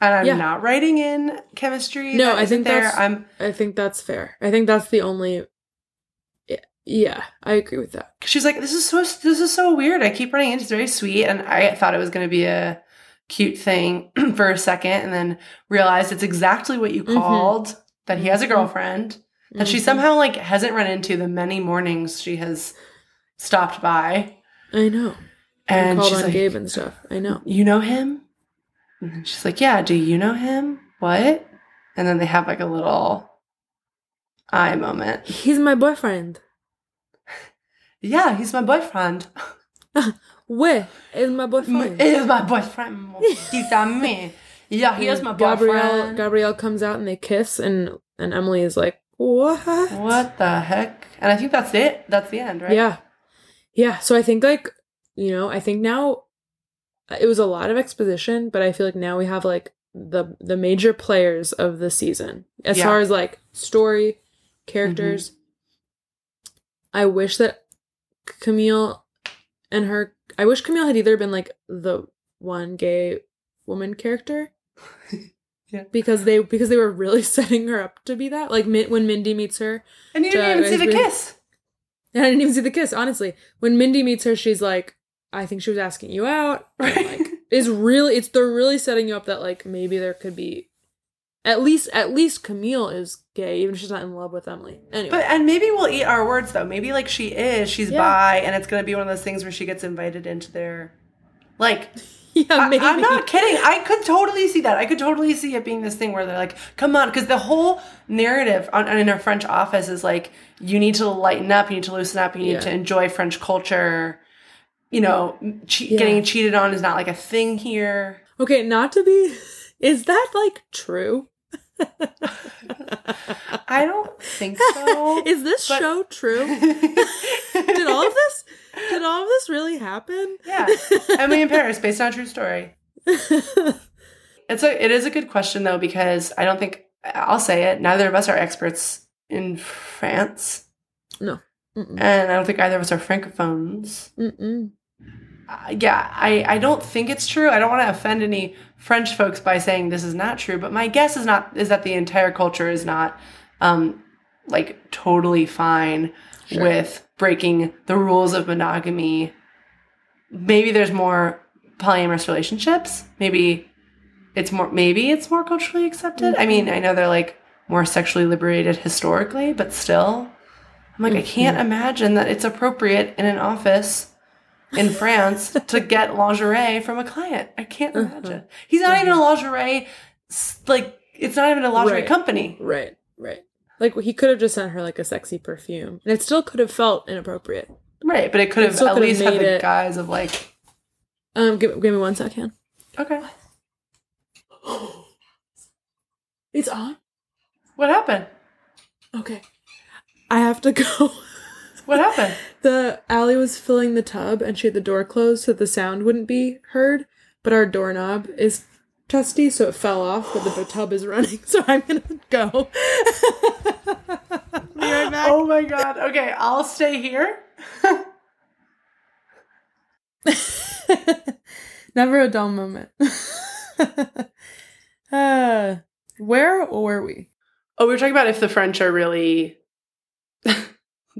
Speaker 1: And I'm
Speaker 2: Yeah.
Speaker 1: not writing in chemistry.
Speaker 2: No, I think
Speaker 1: there. I'm
Speaker 2: I think that's fair. I think that's the only. Yeah, I agree with that.
Speaker 1: she's like, this is so this is so weird. I keep running into it's very sweet, and I thought it was going to be a cute thing for a second, and then realized it's exactly what you
Speaker 2: Mhm.
Speaker 1: called that he has a
Speaker 2: Mhm.
Speaker 1: girlfriend that she
Speaker 2: Mhm.
Speaker 1: somehow like hasn't run into the many mornings she has stopped by,
Speaker 2: I know.
Speaker 1: and
Speaker 2: And
Speaker 1: she's like,
Speaker 2: Gabe and stuff. I know.
Speaker 1: you know him? And then she's like, yeah. Do you know him? What? And then they have like a little eye moment.
Speaker 2: He's my boyfriend.
Speaker 1: Yeah, he's my boyfriend.
Speaker 2: Where is my boyfriend?
Speaker 1: He is my boyfriend. Tita me. Yeah, he is my boyfriend.
Speaker 2: Gabriel Gabriel comes out and they kiss and and Emily is like, "What?"
Speaker 1: what the heck? And I think that's it. That's the end, right?
Speaker 2: Yeah. Yeah, so I think like, you know, I think now it was a lot of exposition, but I feel like now we have like the the major players of the season as
Speaker 1: Yeah.
Speaker 2: far as like story, mm-hmm. characters. I wish that Camille and her I wish Camille had either been like the one gay woman character
Speaker 1: Yeah.
Speaker 2: because they because they were really setting her up to be that like when Mindy meets her
Speaker 1: And you didn't even see the
Speaker 2: really-
Speaker 1: kiss.
Speaker 2: and I didn't even see the kiss, honestly. When Mindy meets her, she's like, I think she was asking you out.
Speaker 1: Right.
Speaker 2: like, is really it's they're really setting you up that like maybe there could be at least at least Camille is gay, even if she's not in love with Emily. Anyway.
Speaker 1: But and maybe we'll eat our words though. Maybe like she is, she's
Speaker 2: Yeah.
Speaker 1: bi, and it's gonna be one of those things where she gets invited into their like
Speaker 2: yeah,
Speaker 1: I,
Speaker 2: maybe.
Speaker 1: am not kidding. I could totally see that. I could totally see it being this thing where they're like, "Come on," because the whole narrative on, in a French office is like, you need to lighten up, you need to loosen up, you need
Speaker 2: Yeah.
Speaker 1: to enjoy French culture. You know, che-
Speaker 2: Yeah.
Speaker 1: getting cheated on is not like a thing here.
Speaker 2: Okay, not to be is that like true?
Speaker 1: I don't think so.
Speaker 2: is this
Speaker 1: but-
Speaker 2: show true? Did all of this did all of this really happen?
Speaker 1: yeah, Emily in Paris, based on a true story. It's a it is a good question though because I don't think I'll say it. Neither of us are experts in France,
Speaker 2: no. Mm-mm.
Speaker 1: and I don't think either of us are francophones.
Speaker 2: Mm-mm.
Speaker 1: Uh, yeah, I I don't think it's true. I don't want to offend any French folks by saying this is not true, but my guess is not is that the entire culture is not um like totally fine
Speaker 2: Sure.
Speaker 1: with breaking the rules of monogamy. Maybe there's more polyamorous relationships. Maybe it's more maybe it's more culturally accepted. I mean, I know they're like more sexually liberated historically, but still I'm like I can't imagine that it's appropriate in an office in France to get lingerie from a client. I can't imagine. He's not even a lingerie like it's not even a lingerie
Speaker 2: Right.
Speaker 1: company.
Speaker 2: Right, right. Like he could have just sent her like a sexy perfume, and it still could have felt inappropriate.
Speaker 1: Right, but it could
Speaker 2: It
Speaker 1: have at
Speaker 2: could have
Speaker 1: least had
Speaker 2: made
Speaker 1: the
Speaker 2: it-
Speaker 1: guise of like
Speaker 2: Um, give, give me one second.
Speaker 1: okay.
Speaker 2: It's on.
Speaker 1: What happened?
Speaker 2: Okay, I have to go.
Speaker 1: What happened?
Speaker 2: the Allie was filling the tub, and she had the door closed so the sound wouldn't be heard. But our doorknob is trusty, so it fell off. But the tub is running, so I'm gonna go. be right back.
Speaker 1: Oh my god. Okay, I'll stay here.
Speaker 2: Never a dull moment. uh, where were we?
Speaker 1: Oh, we were talking about if the French are really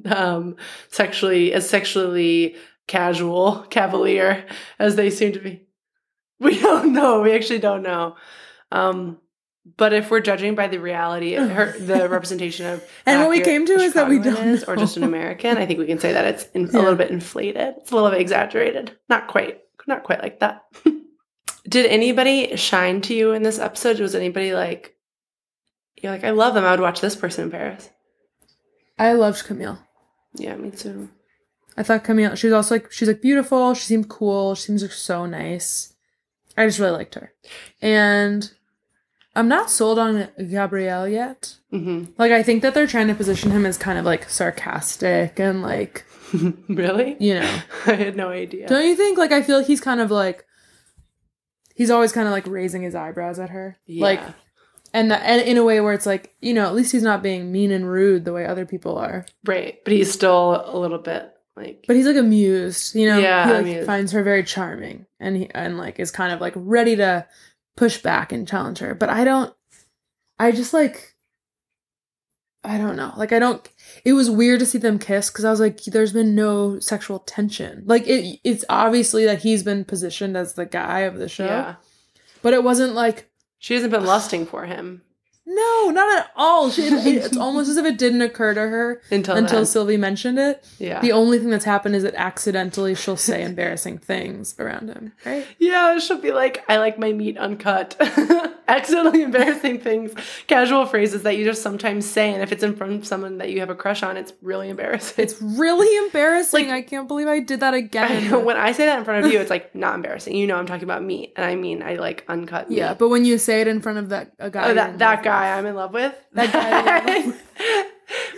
Speaker 1: um sexually as sexually casual, cavalier as they seem to be. We don't know. We actually don't know. Um but if we're judging by the reality of her, the representation of
Speaker 2: And what we came to is that we don't
Speaker 1: is, or just an. American, I think we can say that it's in,
Speaker 2: Yeah.
Speaker 1: a little bit inflated. It's a little bit exaggerated. Not quite not quite like that. Did anybody shine to you in this episode? Was anybody like, you're like, I love them. I would watch this person in Paris.
Speaker 2: I loved Camille.
Speaker 1: Yeah, me too.
Speaker 2: I thought Camille. She was also like she's like beautiful. She seemed cool. She seems like so nice. I just really liked her, and I'm not sold on Gabriel yet.
Speaker 1: Mm-hmm.
Speaker 2: Like I think that they're trying to position him as kind of like sarcastic and like
Speaker 1: really?
Speaker 2: you know.
Speaker 1: I had no idea.
Speaker 2: Don't you think? Like I feel like he's kind of like he's always kind of like raising his eyebrows at her,
Speaker 1: Yeah.
Speaker 2: like and and in a way where it's like you know at least he's not being mean and rude the way other people are.
Speaker 1: right, but he's still a little bit like.
Speaker 2: But he's like amused, you know.
Speaker 1: Yeah,
Speaker 2: he like,
Speaker 1: amused.
Speaker 2: finds her very charming, and he and like is kind of like ready to push back and challenge her. But I don't. I just like. I don't know. Like I don't. It was weird to see them kiss because I was like, "There's been no sexual tension." Like it. It's obviously that he's been positioned as the guy of the show,
Speaker 1: yeah,
Speaker 2: but it wasn't like.
Speaker 1: She hasn't been lusting for him
Speaker 2: No, not at all. She, it- it's almost as if it didn't occur to her
Speaker 1: until
Speaker 2: until
Speaker 1: then.
Speaker 2: Sylvie mentioned it.
Speaker 1: yeah,
Speaker 2: The only thing that's happened is that accidentally she'll say embarrassing things around him, right?
Speaker 1: yeah. She'll be like, "I like my meat uncut." Accidentally embarrassing things, casual phrases that you just sometimes say, and if it's in front of someone that you have a crush on, it's really embarrassing.
Speaker 2: It's really embarrassing.
Speaker 1: Like-
Speaker 2: I can't believe I did that again.
Speaker 1: know, when I say that in front of you, it's like not embarrassing. You know, I'm talking about meat, and I mean, I like uncut meat.
Speaker 2: yeah, but when you say it in front of that a guy,
Speaker 1: Oh, that that
Speaker 2: love
Speaker 1: guy I'm in love with.
Speaker 2: That guy you're in love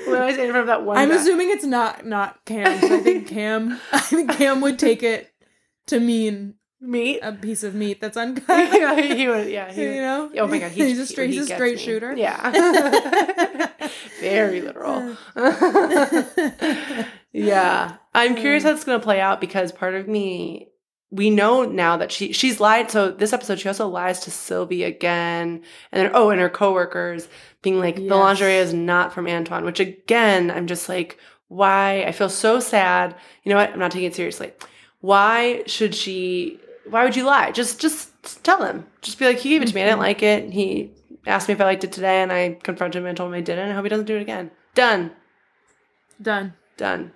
Speaker 1: when I say in front of that one,
Speaker 2: I'm
Speaker 1: guy.
Speaker 2: assuming it's not not Cam. I think Cam, I think Cam would take it to mean
Speaker 1: meat.
Speaker 2: a piece of meat that's uncut.
Speaker 1: yeah, he would. Yeah, he
Speaker 2: you know?
Speaker 1: Oh my god, he,
Speaker 2: he's a straight,
Speaker 1: he
Speaker 2: he's a straight
Speaker 1: me.
Speaker 2: shooter.
Speaker 1: Yeah, very literal. yeah, I'm curious how um. it's going to play out because part of me, we know now that she she's lied. So this episode, she also lies to Sylvie again, and then oh, and her coworkers being like, the lingerie is not from Antoine. Which again, I'm just like, why? I feel so sad. You know what? I'm not taking it seriously. Why should she? Why would you lie? Just just tell him. Just be like, he gave it to me. I didn't mm-hmm. like it. He asked me if I liked it today, and I confronted him and told him I didn't. I hope he doesn't do it again. Done
Speaker 2: Done.
Speaker 1: done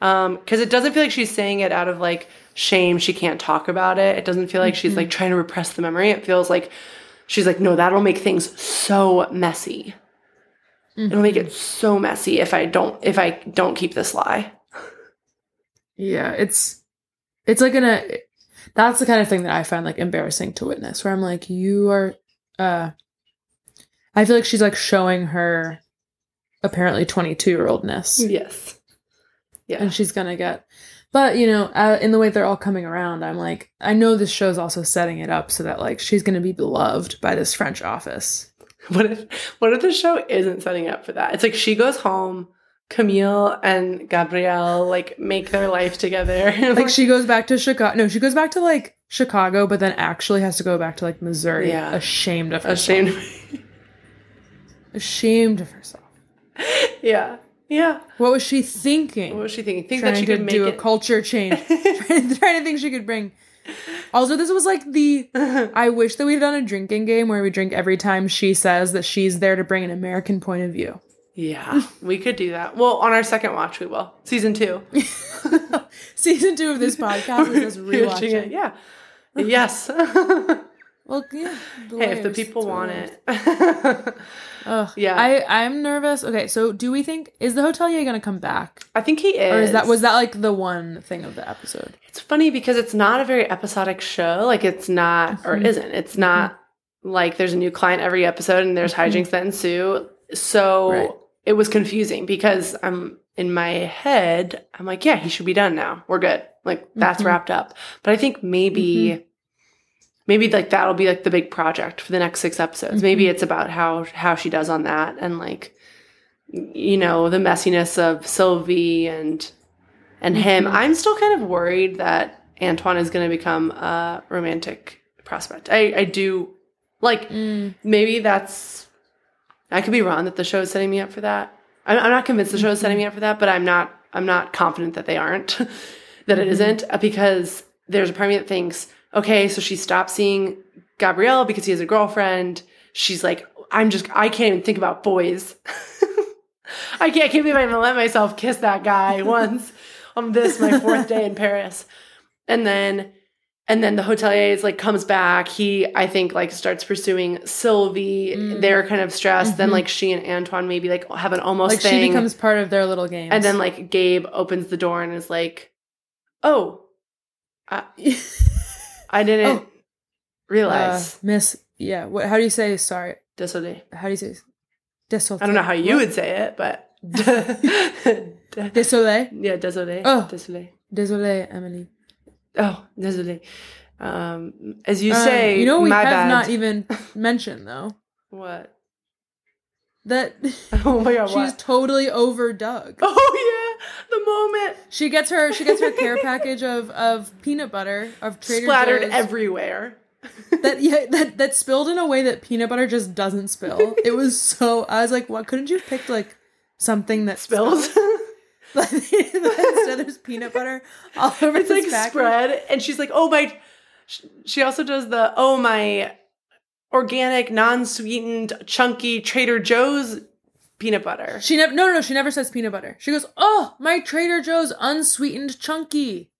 Speaker 1: um because it doesn't feel like she's saying it out of like shame she can't talk about it. It doesn't feel like she's like trying to repress the memory. It feels like she's like no that'll make things so messy. It'll make it so messy if i don't if i don't keep this lie.
Speaker 2: Yeah, it's it's like gonna that's the kind of thing that I find like embarrassing to witness where I'm like, you are uh I feel like she's like showing her apparently 22 year oldness
Speaker 1: yes yeah.
Speaker 2: and she's gonna get but you know uh, in the way they're all coming around i'm like i know this show's also setting it up so that like she's gonna be beloved by this french office.
Speaker 1: What if what if the show isn't setting up for that? It's like she goes home camille and gabriel like make their life together.
Speaker 2: Like she goes back to chicago no she goes back to like chicago but then actually has to go back to like missouri
Speaker 1: Yeah.
Speaker 2: ashamed of herself.
Speaker 1: Ashamed
Speaker 2: ashamed of herself.
Speaker 1: Yeah yeah
Speaker 2: what was she thinking
Speaker 1: what was she thinking think
Speaker 2: trying
Speaker 1: that she could make
Speaker 2: do
Speaker 1: it
Speaker 2: a culture change trying, trying to think she could bring also this was like the i wish that we'd done a drinking game where we drink every time she says that she's there to bring an american point of view
Speaker 1: Yeah, we could do that. Well, on our second watch, we will. Season two.
Speaker 2: season two of this podcast is us
Speaker 1: Watching
Speaker 2: rewatching
Speaker 1: it. Yeah. Yes.
Speaker 2: well yeah hey,
Speaker 1: if the people want it.
Speaker 2: Ugh.
Speaker 1: Yeah.
Speaker 2: i i'm nervous okay so do we think is the hotelier gonna come back
Speaker 1: I think he is.
Speaker 2: or is that was that like the one thing of the episode
Speaker 1: It's funny because it's not a very episodic show. Like it's not, or it isn't. It's not mm-hmm. like there's a new client every episode and there's mm-hmm. hijinks that ensue. So
Speaker 2: Right.
Speaker 1: it was confusing because I'm in my head. I'm like, yeah, he should be done now. We're good. Like that's
Speaker 2: Mhm.
Speaker 1: wrapped up. But I think maybe. Maybe like that'll be like the big project for the next six episodes. Maybe
Speaker 2: Mhm.
Speaker 1: it's about how how she does on that and like you know the messiness of Sylvie and and him.
Speaker 2: Mhm.
Speaker 1: I'm still kind of worried that Antoine is going to become a romantic prospect. I I do like
Speaker 2: Mm.
Speaker 1: maybe that's I could be wrong that the show is setting me up for that. I'm, I'm not convinced the show is setting me up for that, but I'm not I'm not confident that they aren't that it
Speaker 2: Mhm.
Speaker 1: isn't uh, because there's a part of me that thinks okay, so she stopped seeing Gabriel because he has a girlfriend. She's like, I'm just I can't even think about boys. I can't, I can't believe I even let myself kiss that guy once on this my fourth day in Paris. And then and then the hotelier is like comes back. He, I think, like starts pursuing Sylvie.
Speaker 2: Mm.
Speaker 1: They're kind of stressed. Then
Speaker 2: Mhm.
Speaker 1: like she and Antoine maybe like have an almost
Speaker 2: like
Speaker 1: thing.
Speaker 2: she becomes part of their little game.
Speaker 1: and then like Gabe opens the door and is like, "Oh, I, I didn't
Speaker 2: Oh.
Speaker 1: realize."
Speaker 2: uh, Miss. Yeah. What? How do you say sorry?
Speaker 1: Désolé.
Speaker 2: How do you say? Désolé.
Speaker 1: I don't know how you would say it, but
Speaker 2: Désolé.
Speaker 1: yeah, désolé.
Speaker 2: Oh.
Speaker 1: Désolé.
Speaker 2: Désolé, Emily.
Speaker 1: Oh, désolé. Um, as you
Speaker 2: Um,
Speaker 1: say,
Speaker 2: you know we have
Speaker 1: bad.
Speaker 2: not even mentioned though
Speaker 1: what?
Speaker 2: that
Speaker 1: Oh my god,
Speaker 2: she's
Speaker 1: what?
Speaker 2: totally over Doug.
Speaker 1: Oh yeah, the moment
Speaker 2: She gets her she gets her care package of of peanut butter of Trader
Speaker 1: splattered
Speaker 2: Joe's
Speaker 1: everywhere.
Speaker 2: that yeah that that spilled in a way that peanut butter just doesn't spill. It was so I was like, what? Couldn't you have picked like something that
Speaker 1: spills.
Speaker 2: Like, instead there's peanut butter all over
Speaker 1: it's
Speaker 2: this
Speaker 1: like
Speaker 2: package.
Speaker 1: spread, and she's like, "Oh my." She also does the oh my organic, non-sweetened, chunky Trader Joe's peanut butter.
Speaker 2: She never no no no she never says peanut butter. She goes, "Oh, my Trader Joe's unsweetened chunky."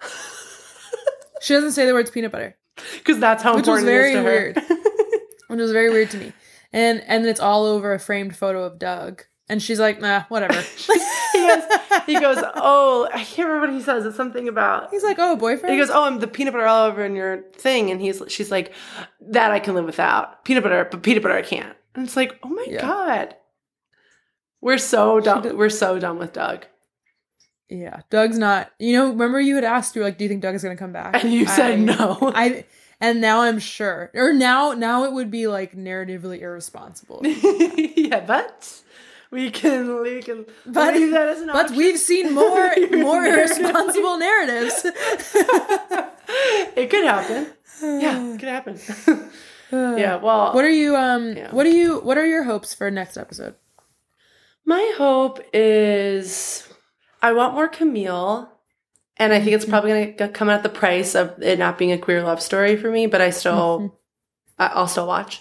Speaker 2: she doesn't say the words peanut butter,
Speaker 1: Because that's how
Speaker 2: Which was
Speaker 1: important
Speaker 2: very
Speaker 1: it is to
Speaker 2: weird.
Speaker 1: her.
Speaker 2: which was very weird to me. And and it's all over a framed photo of Doug, and she's like, "Nah, whatever."
Speaker 1: he goes, he goes, oh, I can't remember what he says. It's something about.
Speaker 2: He's like, "Oh, boyfriend."
Speaker 1: He goes, oh, I'm the peanut butter all over in your thing, and he's, she's like, that I can live without peanut butter, but peanut butter I can't. And it's like, oh my
Speaker 2: Yeah.
Speaker 1: god, we're so done. We're so done with Doug.
Speaker 2: "Yeah, Doug's not." You know, remember you had asked, "You were like, do you think Doug is gonna come back?"
Speaker 1: And you said
Speaker 2: I-
Speaker 1: no.
Speaker 2: I and now I'm sure, or now now it would be like narratively irresponsible.
Speaker 1: yeah, but we can we can
Speaker 2: But-
Speaker 1: leave that as an
Speaker 2: But
Speaker 1: option.
Speaker 2: we've seen more more irresponsible narratives.
Speaker 1: it could happen. Yeah, it could happen. yeah. Well,
Speaker 2: What are you um
Speaker 1: Yeah.
Speaker 2: what are you what are your hopes for next episode?
Speaker 1: My hope is I want more Camille. And I think it's probably going to come at the price of it not being a queer love story for me, but I still, I- I'll still watch.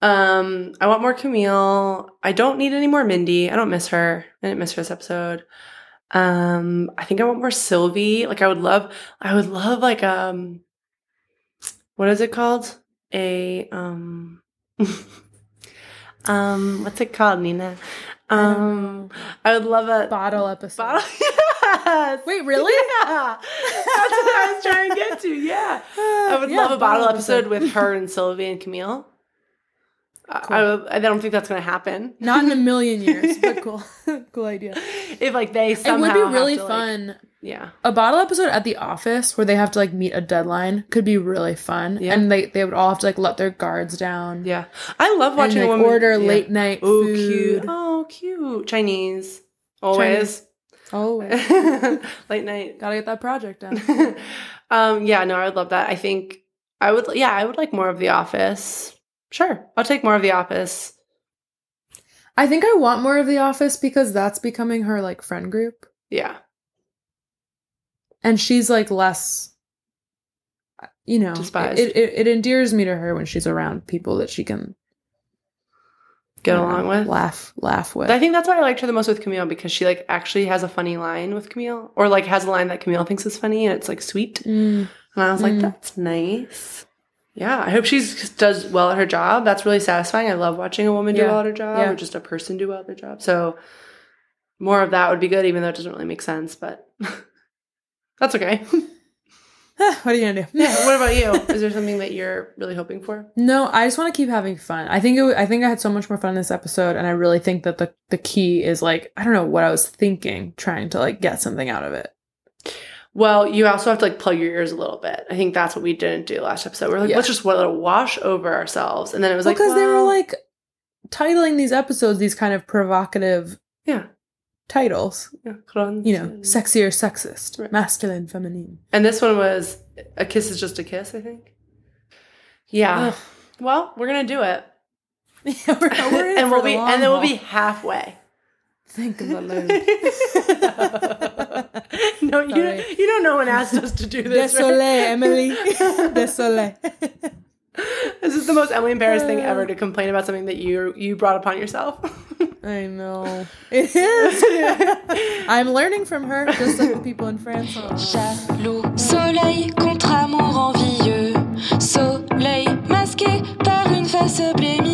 Speaker 1: Um, I want more Camille. I don't need any more Mindy. I don't miss her. I didn't miss her this episode. Um, I think I want more Sylvie. Like I would love, I would love like um, what is it called? A um, um, what's it called, Nina? Um, I would love a
Speaker 2: Bottle episode.
Speaker 1: bottle. Yes.
Speaker 2: Wait, really?
Speaker 1: Yeah. That's what I was trying to get to. Yeah. I would
Speaker 2: Yeah,
Speaker 1: love a bottle episode with her and Sylvie and Camille. I-
Speaker 2: Cool.
Speaker 1: I, I don't think that's going to happen.
Speaker 2: Not in a million years, but cool. cool idea.
Speaker 1: If like they somehow, It
Speaker 2: would be really
Speaker 1: to, like-
Speaker 2: fun.
Speaker 1: Yeah.
Speaker 2: a bottle episode at the office where they have to like meet a deadline could be really fun.
Speaker 1: Yeah.
Speaker 2: And they they would all have to like let their guards down.
Speaker 1: Yeah. I love
Speaker 2: And
Speaker 1: watching
Speaker 2: like
Speaker 1: a woman
Speaker 2: order
Speaker 1: yeah.
Speaker 2: late night
Speaker 1: Oh,
Speaker 2: food.
Speaker 1: cute. Oh, cute. Chinese. Always.
Speaker 2: always
Speaker 1: late night.
Speaker 2: gotta get that project done.
Speaker 1: um, yeah, no, I would love that. I think I would, yeah, I would like more of The Office. Sure, I'll take more of The Office.
Speaker 2: I think I want more of The Office because that's becoming her like friend group,
Speaker 1: Yeah,
Speaker 2: and she's like less. You know,
Speaker 1: Despised.
Speaker 2: It, it it endears me to her when she's around people that she can
Speaker 1: get along
Speaker 2: know,
Speaker 1: with.
Speaker 2: laugh laugh with.
Speaker 1: I think that's why I liked her the most with Camille because she like actually has a funny line with Camille, or like has a line that Camille thinks is funny and it's like sweet.
Speaker 2: Mm.
Speaker 1: And I was like,
Speaker 2: Mm.
Speaker 1: that's nice. Yeah, I hope she does well at her job. That's really satisfying. I love watching a woman do
Speaker 2: Yeah.
Speaker 1: well at her job
Speaker 2: Yeah.
Speaker 1: or just a person do well at their job. So more of that would be good, even though it doesn't really make sense, but that's okay.
Speaker 2: what are you gonna do?
Speaker 1: yeah. What about you? Is there something that you're really hoping for?
Speaker 2: No, I just want to keep having fun. I think it, I think I had so much more fun in this episode, and I really think that the the key is like I don't know what I was thinking, trying to like get something out of it.
Speaker 1: Well, you also have to like plug your ears a little bit. I think that's what we didn't do last episode. We're like,
Speaker 2: Yeah.
Speaker 1: let's just let it wash over ourselves. And then it was like,
Speaker 2: because they were like titling these episodes these kind of provocative
Speaker 1: yeah,
Speaker 2: titles.
Speaker 1: yeah,
Speaker 2: You know, sexy or sexist,
Speaker 1: Right.
Speaker 2: masculine, feminine.
Speaker 1: And this one was a kiss is just a kiss. I think. Yeah.
Speaker 2: Ugh.
Speaker 1: Well, we're gonna do it,
Speaker 2: Yeah, we're, we're
Speaker 1: and we'll be, and then we'll be halfway.
Speaker 2: Think of the load.
Speaker 1: no, you
Speaker 2: Sorry.
Speaker 1: you don't know when asked us to do this.
Speaker 2: Désolé,
Speaker 1: right?
Speaker 2: Emily. Désolé.
Speaker 1: This is the most Emily in Paris thing ever to complain about something that you you brought upon yourself.
Speaker 2: I know. It is. I'm learning from her, just like the people in France.
Speaker 3: Jaloux, soleil contre amour envieux. Soleil masqué par une face blêmie.